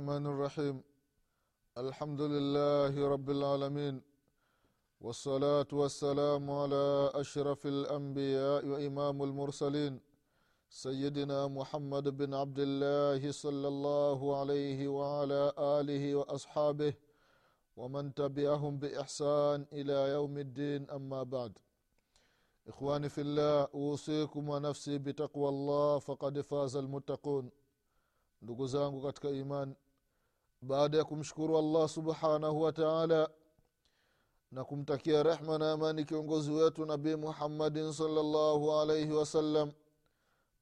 الرحمن الرحيم. الحمد لله رب العالمين. والصلاة والسلام على أشرف الأنبياء وإمام المرسلين. سيدنا محمد بن عبد الله صلى الله عليه وعلى آله وأصحابه ومن تبعهم بإحسان إلى يوم الدين. أما بعد. إخواني في الله أوصيكم ونفسي بتقوى الله فقد فاز المتقون. ndugu zangu katika imani baada ya kumshukuru allah subhanahu wa taala na kumtakia rehma na amani kiongozi wetu nabii muhammadin salllahu alaihi wasallam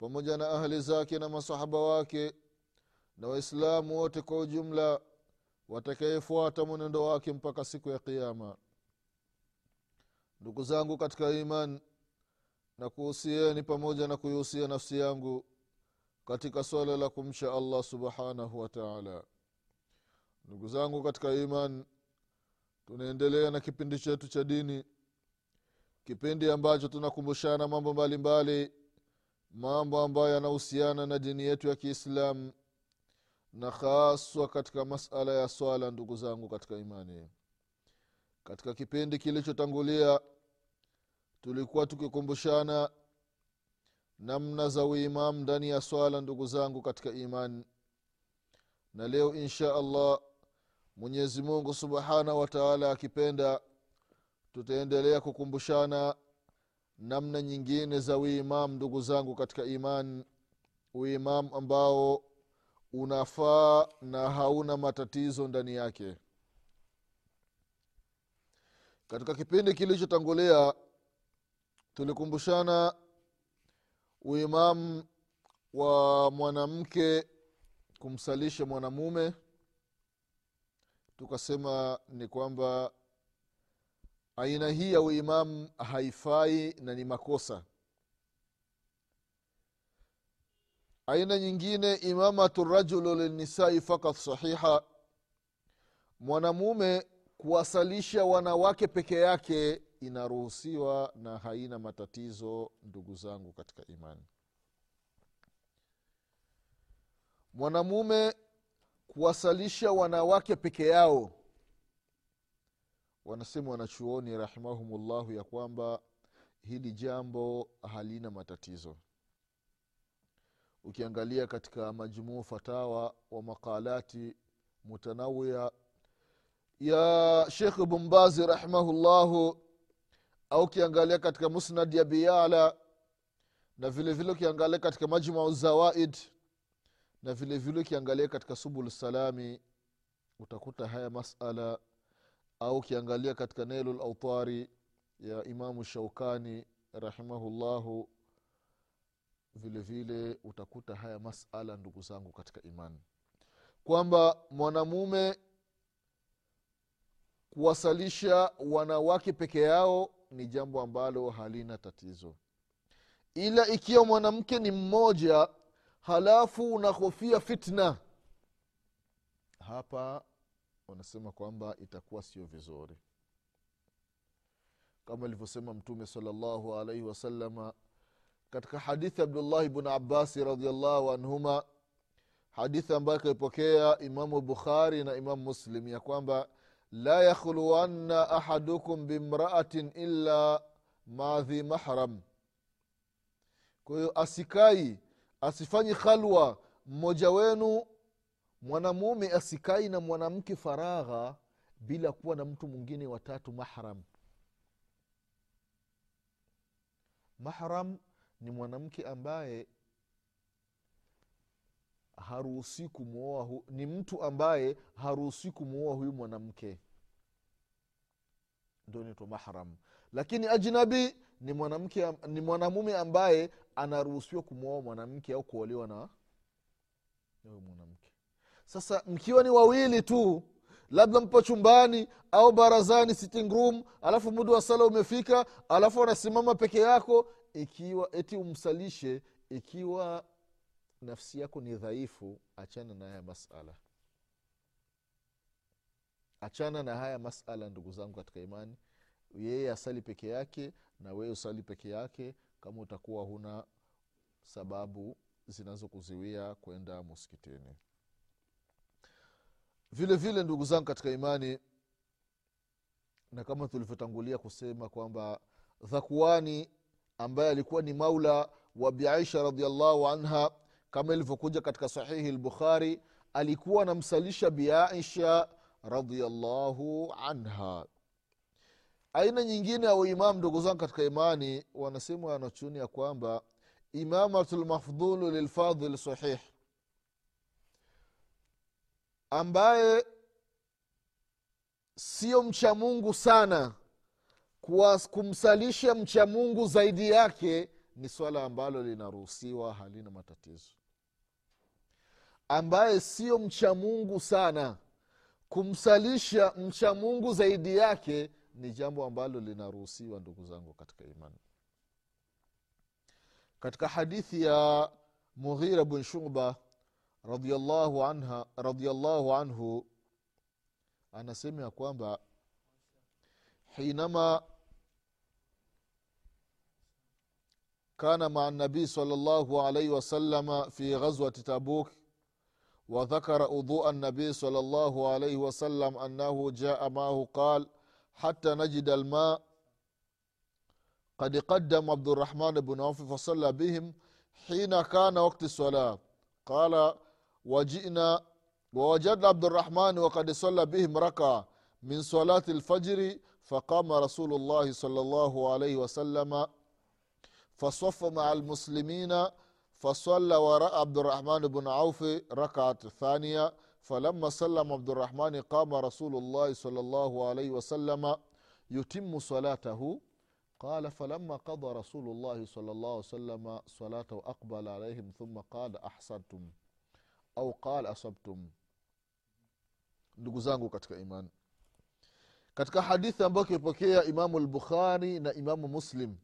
pamoja na ahli zake na masahaba wake na waislamu wote kwa ujumla watakayefuata mwenendo wake mpaka siku ya qiama ndugu zangu katika iman na kuhusieni pamoja na kuihusia nafsi yangu katika swala la kumcha allah subhanahu wa taala ndugu zangu katika iman tunaendelea na kipindi chetu cha dini kipindi ambacho tunakumbushana mambo mbalimbali mbali, mambo ambayo yanahusiana na dini yetu ya kiislamu na haswa katika masala ya swala ndugu zangu katika imani. Katika kipindi kilichotangulia tulikuwa tukikumbushana namna za uimam ndani ya swala ndugu zangu katika imani na leo insha allah mwenyezi mungu subhanahu wataala akipenda tutaendelea kukumbushana namna nyingine za uimam ndugu zangu katika imani. Uimam ambao unafaa na hauna matatizo ndani yake. Katika kipindi kilichotangulia tulikumbushana uimamu wa mwanamke kumsalisha mwanamume tukasema ni kwamba aina hii ya uimamu haifai na ni makosa. Aina nyingine imamatu rajulu lilnisai fakat sahiha mwanamume kuwasalisha wanawake peke yake inaruhusiwa na haina matatizo ndugu zangu katika imani. Mwanamume kuwasalisha wanawake peke yao. Wanasema wanachuoni rahimahumullahu ya kwamba hili jambo halina matatizo. Ukiangalia katika majmuu fatawa wa maqalati mutanawia ya shekh bumbazi rahimahullahu au ukiangalia katika musnad ya biyala na vile vile ukiangalia katika majmau zawaid na vile vile ukiangalia katika subul salami utakuta haya masala au ukiangalia katika nailu lautari ya imamu shaukani rahimahullahu vile vile utakuta haya masala ndugu zangu katika imani kwamba mwanamume kuwasalisha wanawake peke yao ni jambo ambalo halina tatizo. Ila ikiwa mwanamke ni mmoja halafu unahofia fitna. Hapa wanasema kwamba itakuwa sio vizuri. Kama ilivyosema mtume salllahu alaihi wasalama katika hadithi abdullahi bnu abasi radiallahu anhuma hadithi ambayo akaipokea imamu bukhari na imamu muslim ya kwamba la yakhluwanna ahadukum bimraatin illa madhi mahram. Kwa hiyo asikai asifanyi khalwa mmoja wenu mwanamume asikai na mwanamke faragha bila kuwa na mtu mwingine watatu mahram. Mahram ni mwanamke ambaye haruhusi kumwoa ni mtu ambaye haruhusi kumwoa huyu mwanamke. Ndio naitwa mahram lakini ajnabi ni mwanamke ni mwanamume ambaye anaruhusiwa kumwoa mwanamke au kuolewa na huyo mwanamke. Sasa mkiwa ni wawili tu labda mpo chumbani au barazani sitting room alafu muda wa sala umefika alafu anasimama peke yako ikiwa eti umsalishe ikiwa nafsi yako ni dhaifu achana na haya masala. Achana na haya masala ndugu zangu katika imani yeye asali peke yake na wewe usali peke yake kama utakuwa huna sababu zinazokuziwia kwenda muskitini vile vile ndugu zangu katika imani na kama tulivyotangulia kusema kwamba dhakuani ambaye alikuwa ni maula wa biaisha radiallahu anha kama ilivyokuja katika sahihi lbukhari alikuwa anamsalisha biaisha radiallahu anha aina nyingine ya uimam ndugu zangu katika imani wanasema wanachuni ya kwamba imamatu lmafdhulu lilfadhil sahih ambaye sio mcha mungu sana. Kumsalisha mcha mungu zaidi yake ni swala ambalo linaruhusiwa halina matatizo. Ambaye sio mcha mungu sana kumsalisha mcha mungu zaidi yake ni jambo ambalo linaruhusiwa ndugu zangu katika imani katika hadithi ya mughira bn shuba radiallahu, anha, radiallahu anhu anasema ya kwamba حينما كان مع النبي صلى الله عليه وسلم في غزوة تبوك وذكر وضوء النبي صلى الله عليه وسلم أنه جاء معه قال حتى نجد الماء قد قدم عبد الرحمن بن عوف فصلى بهم حين كان وقت الصلاة. قال وجئنا ووجدنا عبد الرحمن وقد صلى بهم ركعة من صلاة الفجر فقام رسول الله صلى الله عليه وسلم فصف مع المسلمين فصلى وراء عبد الرحمن بن عوف ركعة ثانية فلما سلم عبد الرحمن قام رسول الله صلى الله عليه وسلم يتم صلاته قال فلما قضى رسول الله صلى الله عليه وسلم صلاته أقبل عليهم ثم قال أحسنتم أو قال أصبتم ndugu zangu katika imani katika hadithi ambayo akipokea imamu lbukhari na imamu muslim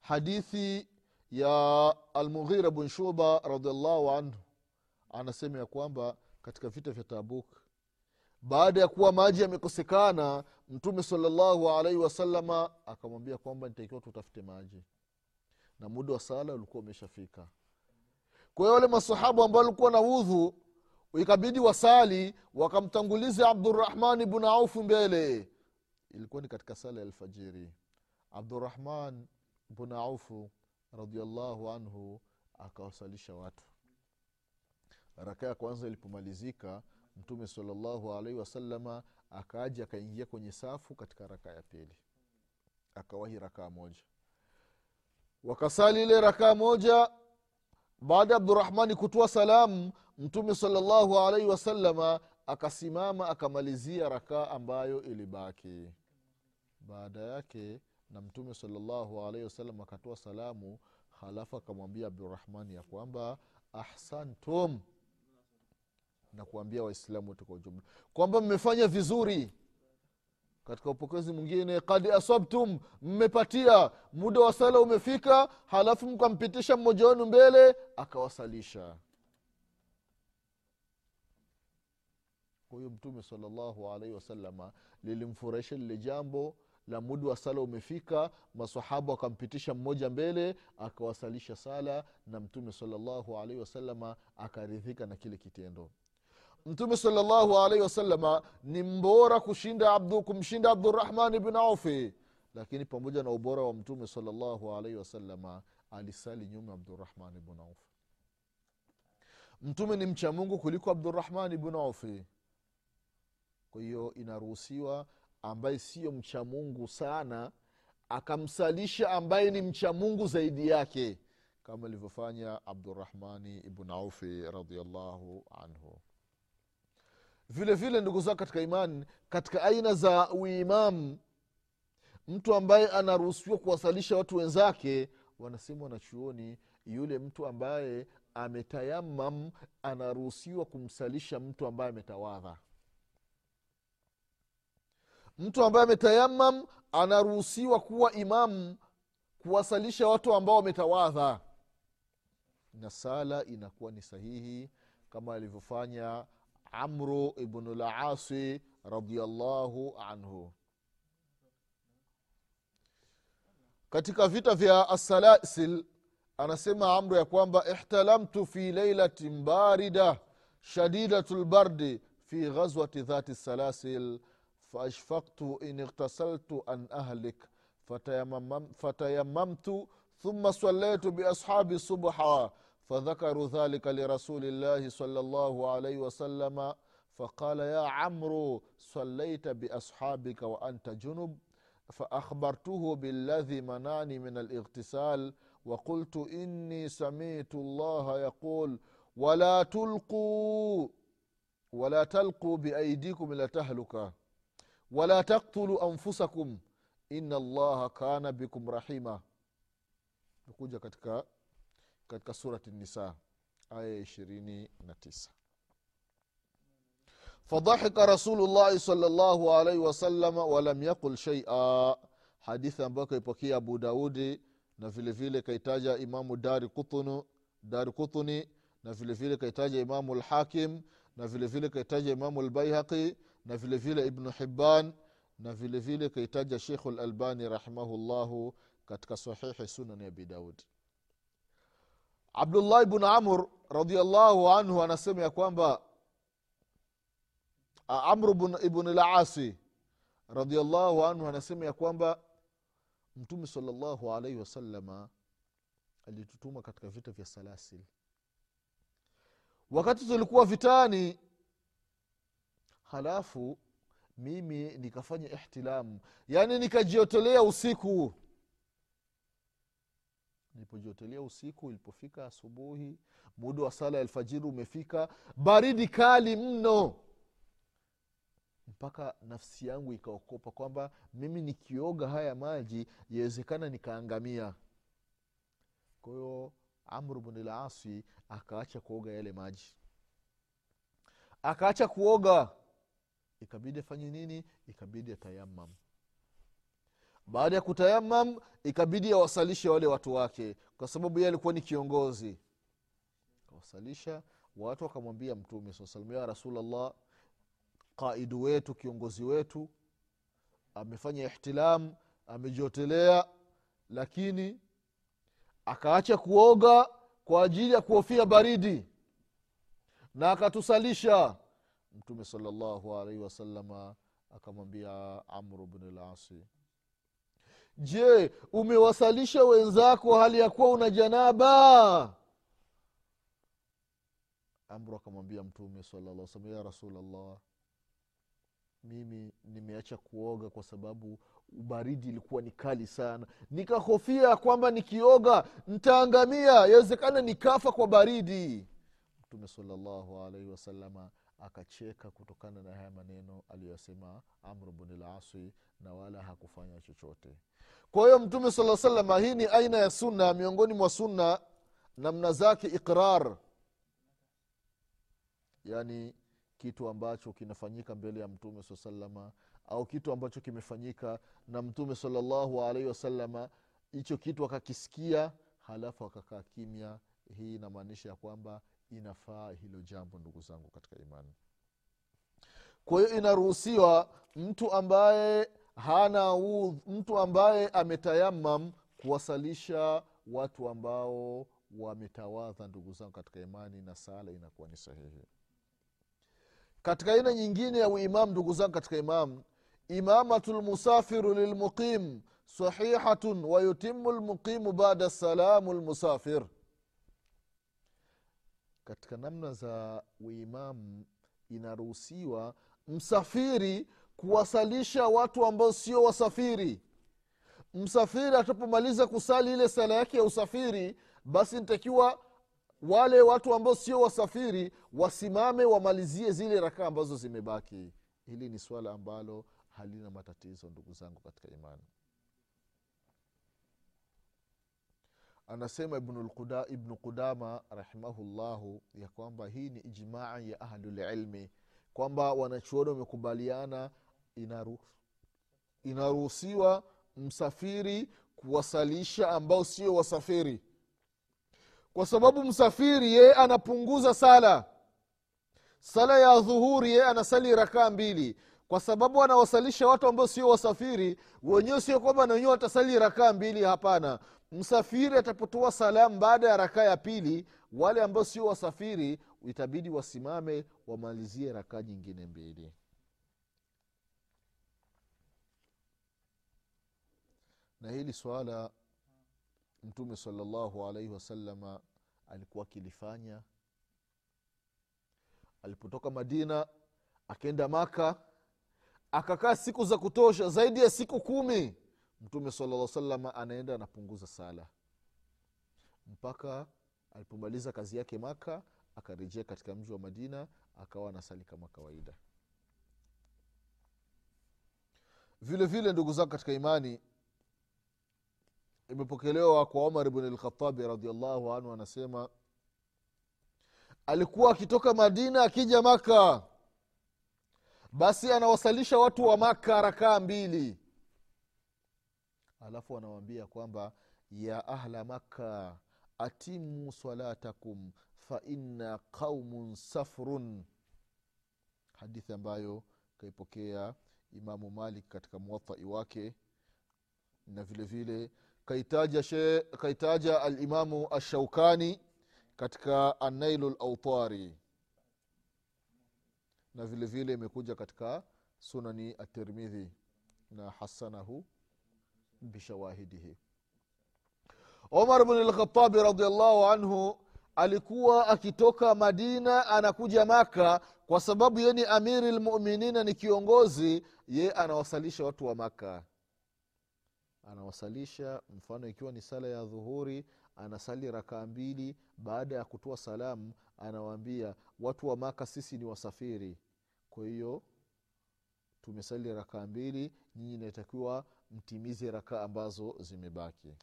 hadithi ya almughira bn shuba radiallahu anhu anasema ya kwamba katika vita vya tabuk. Baada ya kuwa maji yamekosekana mtume salallahu alaihi wasalama akamwambia kwamba nitakiwa tutafute maji. Na muda wa sala ulikuwa umeshafika. Kwa hiyo wale masahaba ambao walikuwa na udhu ikabidi wasali wakamtanguliza abdurahmani bnu aufu mbele. Ilikuwa ni katika sala ya alfajiri. Abdurahman bnu aufu radiallahu anhu akawasalisha watu raka ya kwanza ilipomalizika mtume salallahu alaihi wasalama akaaja akaingia kwenye safu katika raka ya pili. Akawahi rakaa moja. Wakasali ile rakaa moja. Baada ya abdurahmani kutoa salamu mtume salallahu alaihi wasalama akasimama akamalizia rakaa ambayo ilibaki. Baada yake na mtume salallahu alaihi wasallam akatoa salamu halafu akamwambia abdurahmani ya kwamba ahsantum na waislamu wote kwa ujumla. Kwamba mmefanya vizuri. Katika upokezi mwingine kad asabtum mmepatia. Muda wa sala umefika halafu mkampitisha mmoja wenu mbele akawasalisha. Huyu mtume salllahu alaihi wasalama lilimfurahisha lile jambo la muda wa sala umefika masahaba wakampitisha mmoja mbele akawasalisha sala na mtume salllahu alaihi wasalama akaridhika na kile kitendo mtume salllahu alaihi wasalama ni mbora kushinda abdu, kumshinda abdurahmani bin aufi lakini pamoja na ubora wa mtume salllahu alaihi wasalama alisali nyuma abdurahmani bn aufi mtume ni mcha mungu kuliko abdurahmani bn aufi kwa hiyo inaruhusiwa ambaye siyo mcha mungu sana akamsalisha ambaye ni mcha mungu zaidi yake kama ilivyofanya abdurahmani ibn aufi radiallahu anhu vile vile ndugu zao katika imani katika aina za uimamu. Mtu ambaye anaruhusiwa kuwasalisha watu wenzake wanasema wanachuoni yule mtu ambaye ametayamam anaruhusiwa kumsalisha mtu ambaye ametawadha. Mtu ambaye ametayamam anaruhusiwa kuwa imamu kuwasalisha watu ambao wametawadha. Na sala inakuwa ni sahihi kama alivyofanya amru ibnu lasi radiallahu anhu katika vita vya assalasil anasema amru ya kwamba ihtalamtu fi leilatin barida shadidatu lbardi fi ghazwati dhati salasil faashfaktu in ightasaltu an ahlik fatayamam- fatayamamtu ثم صليت بأصحابي الصبح فذكروا ذلك لرسول الله صلى الله عليه وسلم فقال يا عمرو صليت بأصحابك وأنت جنب فأخبرته بالذي منعني من الاغتسال وقلت إني سمعت الله يقول ولا تلقوا ولا تلقوا بأيديكم إلى تهلكة ولا تقتلوا أنفسكم إن الله كان بكم رحيما kuja katika katika surati nisa aya ya ishirini na tisa. Fadhahika rasulullahi salllahu alaihi wasalama walam yaqul sheia hadithi ambayo kaipokea abu daudi na vile vile kaitaja imamu dari kutuni na vile vile kaitaja imamu lhakim na vile vile kaitaja imamu lbaihaqi na vile vile ibnu hibban na vile vile kaitaja shekhu lalbani rahimahullahu katika sahihi sunani abi daud abdullah bn amr radiallahu anhu anasema ya kwamba amr ibn lasi radiallahu anhu anasema ya kwamba mtume salllahu alaihi wasalama alitutuma katika vita vya salasil. Wakati tulikuwa vitani halafu mimi nikafanya ihtilamu yaani nikajiotolea usiku nilipojiotelea usiku ilipofika asubuhi muda wa sala ya alfajiri umefika baridi kali mno. Mpaka nafsi yangu ikaokopa kwamba mimi nikioga haya maji yawezekana nikaangamia. Kwa hiyo amru bnulasi akaacha kuoga yale maji. Akaacha kuoga. Ikabidi afanye nini? Ikabidi atayamam baada ya kutayamam ikabidi awasalishe wale watu wake kwa sababu yeye alikuwa ni kiongozi. Akawasalisha watu wakamwambia mtume saa ya rasulllah qaidu wetu kiongozi wetu amefanya ihtilam amejotelea lakini akaacha kuoga kwa ajili ya kuhofia baridi na akatusalisha. Mtume salllahu alaihi wasalama akamwambia amru bni lasi je umewasalisha wenzako hali ya kuwa una janaba? Amru akamwambia mtume salalla ya rasulllah mimi nimeacha kuoga kwa sababu baridi ilikuwa ni kali sana. Nikahofia kwamba nikioga ntaangamia yawezekana nikafa kwa baridi. Mtume salallahu alaihi wasalama akacheka kutokana na haya maneno aliyosema amru bni lasi na wala hakufanya chochote. Kwa hiyo mtume saa salama hii ni aina ya sunna miongoni mwa sunna namna zake iqrar. Yaani kitu ambacho kinafanyika mbele ya mtume saa salama au kitu ambacho kimefanyika na mtume salallahu alaihi wasalama hicho kitu akakisikia halafu akakaa kimya. Hii inamaanisha ya kwamba inafaa hilo jambo ndugu zangu katika imani. Kwa hiyo inaruhusiwa mtu ambaye hana udh, mtu ambaye ametayamam kuwasalisha watu ambao wametawadha ndugu zangu katika imani na sala inakuwa ni sahihi. Katika aina nyingine ya uimam ndugu zangu katika imam imamatu lmusafiru lilmuqim sahihatun wayutimu lmuqimu bada salamu lmusafir katika namna za uimamu inaruhusiwa msafiri kuwasalisha watu ambao sio wasafiri. Msafiri atapomaliza kusali ile sala yake ya usafiri basi ntakiwa wale watu ambao sio wasafiri wasimame wamalizie zile rakaa ambazo zimebaki. Hili ni swala ambalo halina matatizo ndugu zangu katika imani anasema ibnu, qudama rahimahullahu ya kwamba hii ni ijmaa ya ahlulilmi kwamba wanachuoni wamekubaliana inaru, inaruhusiwa msafiri kuwasalisha ambao sio wasafiri. Kwa sababu msafiri yeye anapunguza sala. Sala ya dhuhuri yeye anasali rakaa mbili kwa sababu anawasalisha watu ambao sio wasafiri wenyewe sio kwamba na wenyewe watasali rakaa mbili hapana. Msafiri atapotoa salamu baada ya rakaa ya pili wale ambao sio wasafiri itabidi wasimame wamalizie rakaa nyingine mbili. Na hili swala mtume salallahu alaihi wasalama alikuwa akilifanya. Alipotoka madina akenda maka akakaa siku za kutosha zaidi ya siku kumi. Mtume salalla salama anaenda anapunguza sala. Mpaka alipomaliza kazi yake maka akarejea katika mji wa madina akawa anasali kama kawaida. Vile vile ndugu zangu katika imani imepokelewa kwa omar bn lkhatabi radiallahu anhu anasema alikuwa akitoka madina akija maka basi anawasalisha watu wa maka rakaa mbili. Alafu anawambia kwamba ya ahla makka atimu salatakum faina qaumun safrun. Hadithi ambayo kaipokea imamu malik katika muwatai wake na vile vile kaitaja, she, kaitaja alimamu ashaukani katika anailu lautari na vile vile imekuja katika sunani atirmidhi na hasanahu bishawahidihi omar bn lkhatabi radiallahu anhu alikuwa akitoka madina anakuja maka kwa sababu ye ni amiri lmuminina ni kiongozi ye anawasalisha watu wa maka. Anawasalisha mfano ikiwa ni sala ya dhuhuri anasali rakaa mbili baada ya kutoa salamu anawaambia watu wa maka sisi ni wasafiri kwa hiyo tumesali rakaa mbili nyinyi inatakiwa mtimize rakaa ambazo zimebaki.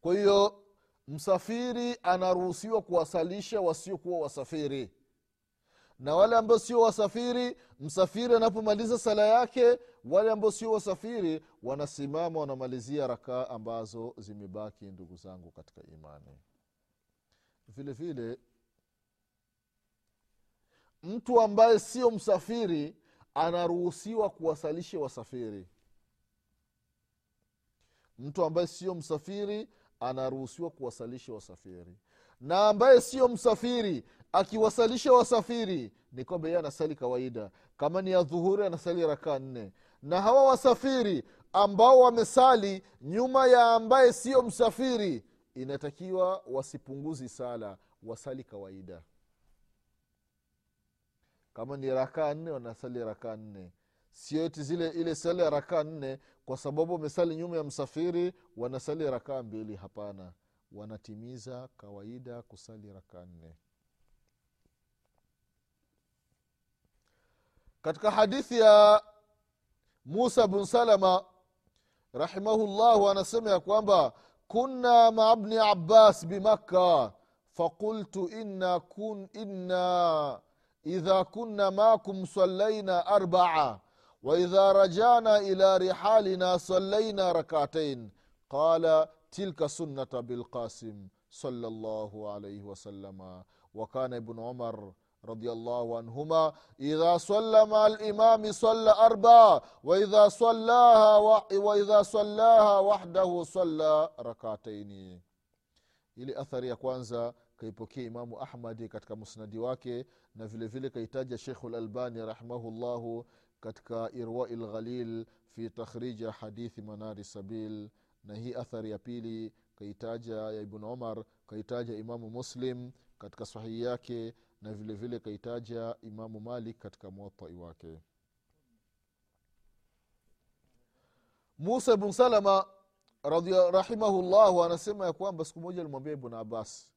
Kwa hiyo msafiri anaruhusiwa kuwasalisha wasiokuwa wasafiri. Na wale ambao sio wasafiri msafiri anapomaliza sala yake wale ambao sio wasafiri wanasimama wanamalizia rakaa ambazo zimebaki ndugu zangu katika imani. Vile vile mtu ambaye sio msafiri anaruhusiwa kuwasalisha wasafiri. Mtu ambaye sio msafiri anaruhusiwa kuwasalisha wasafiri. Na ambaye sio msafiri akiwasalisha wasafiri ni kwamba yeye anasali kawaida. Kama ni ya dhuhuri anasali rakaa nne. Na hawa wasafiri ambao wamesali nyuma ya ambaye sio msafiri inatakiwa wasipunguzi sala wasali kawaida kama ni rakaa nne wanasali rakaa nne. Sio zile ile sali ya rakaa nne kwa sababu wamesali nyuma ya msafiri wanasali rakaa mbili hapana. Wanatimiza kawaida kusali rakaa nne. Katika hadithi ya musa bn salama rahimahullahu anasema ya kwamba kunna maa bni abbas bimakka fakultu inna, kun, inna idha kunna makum sallaina arbaa واذا رجعنا الى رحالنا صلينا ركعتين قال تلك سنه بالقاسم صلى الله عليه وسلم وكان ابن عمر رضي الله عنهما إذا صلى مع الإمام صلى أربعة وإذا صلاها وإذا صلاها وحده صلى ركعتين ili athari ya kwanza kaipokea imamu ahmadi katika musnadi wake na vile vile kaitaja shekhu lalbani rahimahullahu katika irwai lghalil fi takhriji hadithi manari sabil. Na hii athari ya pili kaitaja ya ibn umar kaitaja imamu muslim katika sahihi yake na vile vile kaitaja imamu malik katika muwatai wake. Musa bn salama rahimahullahu anasema ya kwamba siku moja alimwambia ibn abbas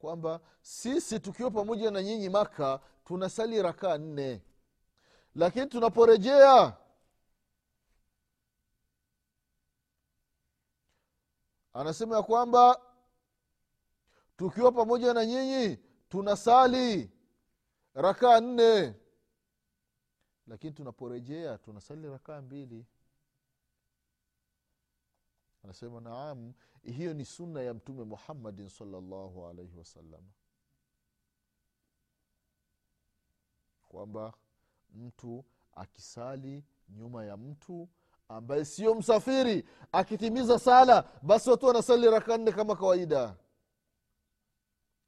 kwamba sisi tukiwa pamoja na nyinyi maka tunasali rakaa nne. Lakini tunaporejea anasema ya kwamba tukiwa pamoja na nyinyi tunasali rakaa nne. Lakini tunaporejea tunasali rakaa mbili. Anasema naam hiyo ni sunna ya mtume muhammadin salllahu alaihi wasallam kwamba mtu akisali nyuma ya mtu ambaye sio msafiri akitimiza sala basi watu wanasali raka nne kama kawaida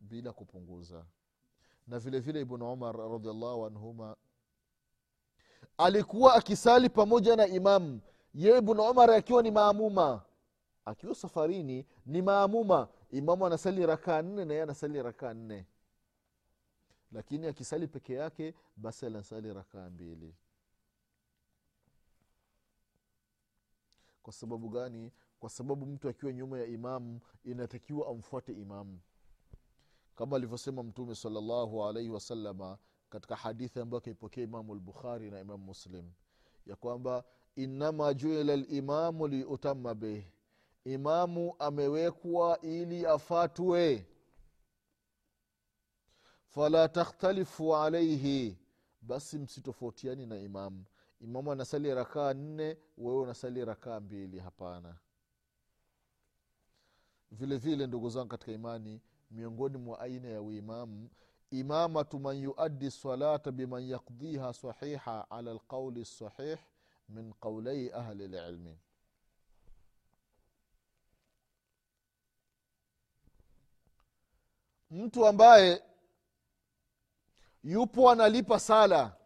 bila kupunguza. Na vile vile ibnu umar radiallahu anhuma alikuwa akisali pamoja na imamu ye ibnu umar akiwa ni maamuma akiwa safarini ni maamuma. Imamu anasali rakaa nne na yeye anasali rakaa nne. Lakini akisali peke yake basi anasali rakaa mbili. Kwa sababu gani? Kwa sababu mtu akiwa nyuma ya imamu inatakiwa amfuate imamu. Kama alivyosema mtume salallahu alaihi wasalama katika hadithi ambayo akaipokea imamu lbukhari na imamu muslim ya kwamba inama juila limamu liutama bih imamu amewekwa ili afatwe. Fala takhtalifu alaihi basi msitofautiani na imamu. Imamu anasali rakaa nne wewe unasali rakaa mbili hapana. Vile vile ndugu zangu katika imani miongoni mwa aina ya uimamu imamatu man yuaddi salata biman yakdiha sahiha ala lqauli lsahih min qaulai ahli lilmi mtu ambaye yupo analipa sala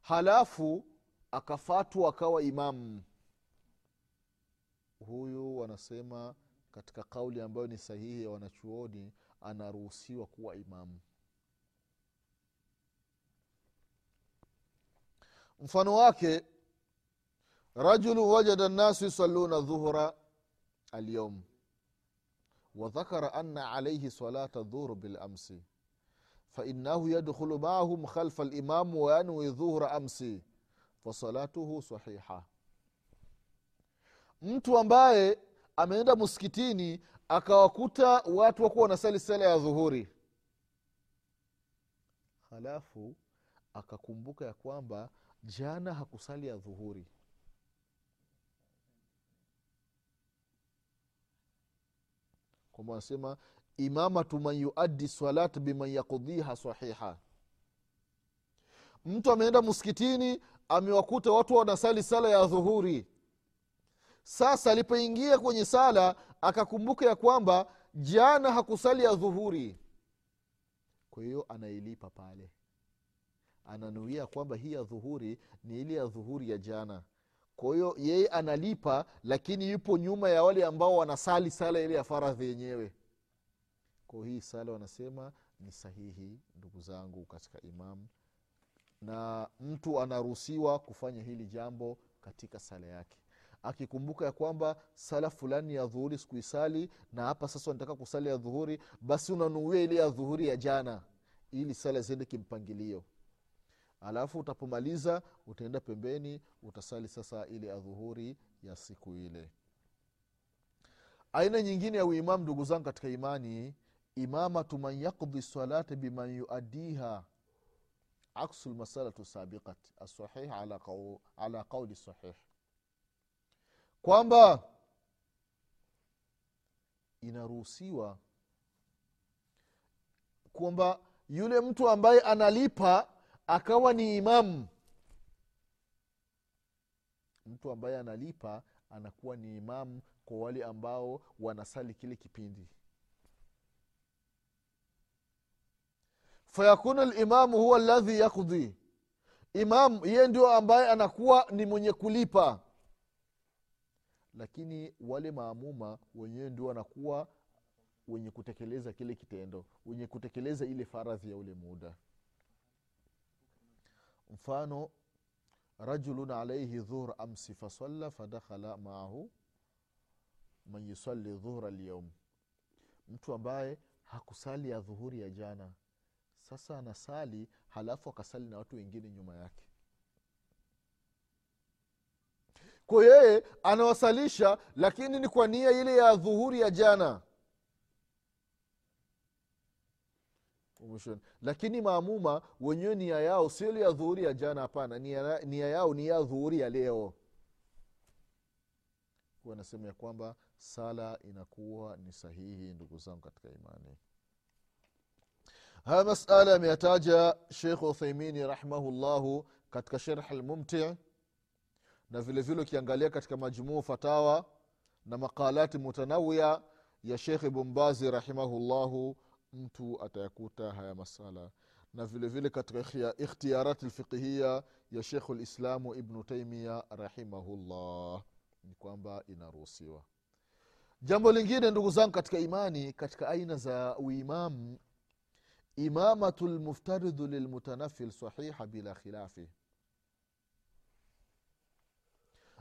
halafu akafatwa akawa imamu huyu wanasema katika kauli ambayo ni sahihi ya wanachuoni anaruhusiwa kuwa imamu mfano wake rajulu wajada nnasu yusalluna dhuhura alyaum وذكر أن عليه صلاة الظهر بالأمس فإنه يدخل معهم خلف الإمام وينوي ظهر أمس فصلاته صحيحة mtu ambaye ameenda msikitini akawakuta watu wakuwa wanasali sala ya dhuhuri halafu akakumbuka ya kwamba jana hakusali ya dhuhuri kwamba wanasema imamatu man yuaddi salat biman yakudhiha sahiha. Mtu ameenda msikitini amewakuta watu wanasali sala ya dhuhuri sasa alipoingia kwenye sala akakumbuka ya kwamba jana hakusali ya dhuhuri kwa hiyo anailipa pale. Ananuia kwamba hii ya dhuhuri ni ile ya dhuhuri ya jana kwa hiyo yeye analipa lakini yupo nyuma ya wale ambao wanasali sala ile ya faradhi yenyewe. Kwa hii sala wanasema ni sahihi ndugu zangu katika imamu na mtu anaruhusiwa kufanya hili jambo katika sala yake. Akikumbuka ya kwamba sala fulani ya dhuhuri sikuisali na hapa sasa nataka kusali ya dhuhuri basi unanuia ile ya dhuhuri ya jana ili sala ziende kimpangilio alafu utapomaliza utaenda pembeni utasali sasa ile adhuhuri ya siku ile. Aina nyingine ya uimamu ndugu zangu katika imani imamatu man yakdi salata biman yuadiha aksu lmasalatu sabiqat asahih ala, qaw, ala qauli sahih. Kwamba inaruhusiwa kwamba yule mtu ambaye analipa akawa ni imamu mtu ambaye analipa anakuwa ni imamu kwa wale ambao wanasali kile kipindi. Fayakunu limamu huwa ladhi yakdhi imamu yeye ndio ambaye anakuwa ni mwenye kulipa. Lakini wale maamuma wenyewe ndio wanakuwa wenye kutekeleza kile kitendo wenye kutekeleza ile faradhi ya ule muda mfano rajulun alaihi dhuhr amsi fasalla fadakhala maahu man yusali dhuhra lyaum mtu ambaye hakusali ya dhuhuri ya jana sasa anasali halafu akasali na watu wengine nyuma yake. Kwa yeye anawasalisha lakini ni kwa nia ile ya dhuhuri ya jana mwishoni lakini maamuma wenyewe nia yao sio ile ya dhuhuri ya jana hapana. Nia, yao ni ya dhuhuri ya leo. Kuwa nasema ya kwamba sala inakuwa ni sahihi ndugu zangu katika imani. Haya masala ameyataja shekh uthaimini rahimahullahu katika sherh lmumti na vile vile ukiangalia katika majmuu fatawa na maqalati mutanawia ya shekh bumbazi rahimahullahu mtu atayakuta haya masala. Na vile vile katika ikhtiyarat lfiqhiya ya shekhu lislamu ibnu taimia rahimahullah. Ni kwamba inaruhusiwa. Jambo lingine ndugu zangu katika imani katika aina za uimamu imamatu lmuftaridhu lilmutanafil sahiha bila khilafi.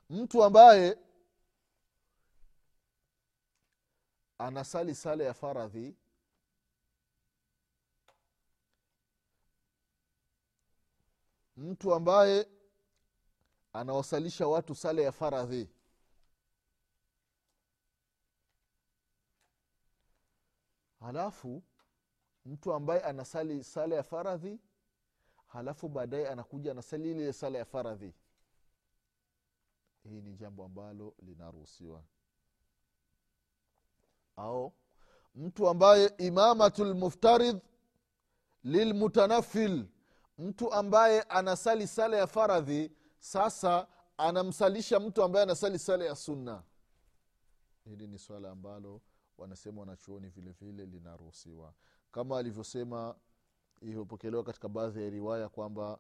Mtu ambaye anasali sala ya faradhi mtu ambaye anawasalisha watu sala ya faradhi. Halafu mtu ambaye anasali sala ya faradhi halafu baadaye anakuja anasali ile sala ya faradhi. Hii ni jambo ambalo linaruhusiwa. Au mtu ambaye imamatu lmuftaridh lilmutanafil mtu ambaye anasali sala ya faradhi sasa anamsalisha mtu ambaye anasali sala ya sunna. Hili ni swala ambalo wanasema wanachuoni vile vile linaruhusiwa. Kama alivyosema ilivyopokelewa katika baadhi ya riwaya kwamba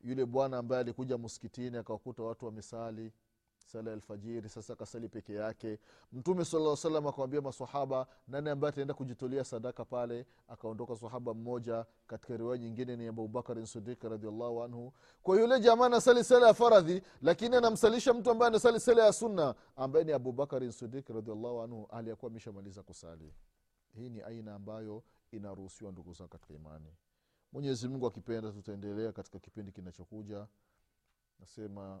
yule bwana ambaye alikuja msikitini akawakuta watu wamesali sala ya alfajiri sasa kasali peke yake. Mtume salaa salam akawambia masahaba nani ambaye ataenda kujitolea sadaka pale? Akaondoka sahaba mmoja katika riwaya nyingine ni abubakarin sidiki radiallahu anhu. Kwa yule jamaa anasali sala ya faradhi lakini anamsalisha mtu ambaye anasali sala ya sunna ambaye ni abubakarin sidiki radiallahu anhu aliyakuwa ameshamaliza kusali. Hii ni aina ambayo inaruhusiwa ndugu zao katika imani. Mwenyezi mungu akipenda tutaendelea katika kipindi kinachokuja. Nasema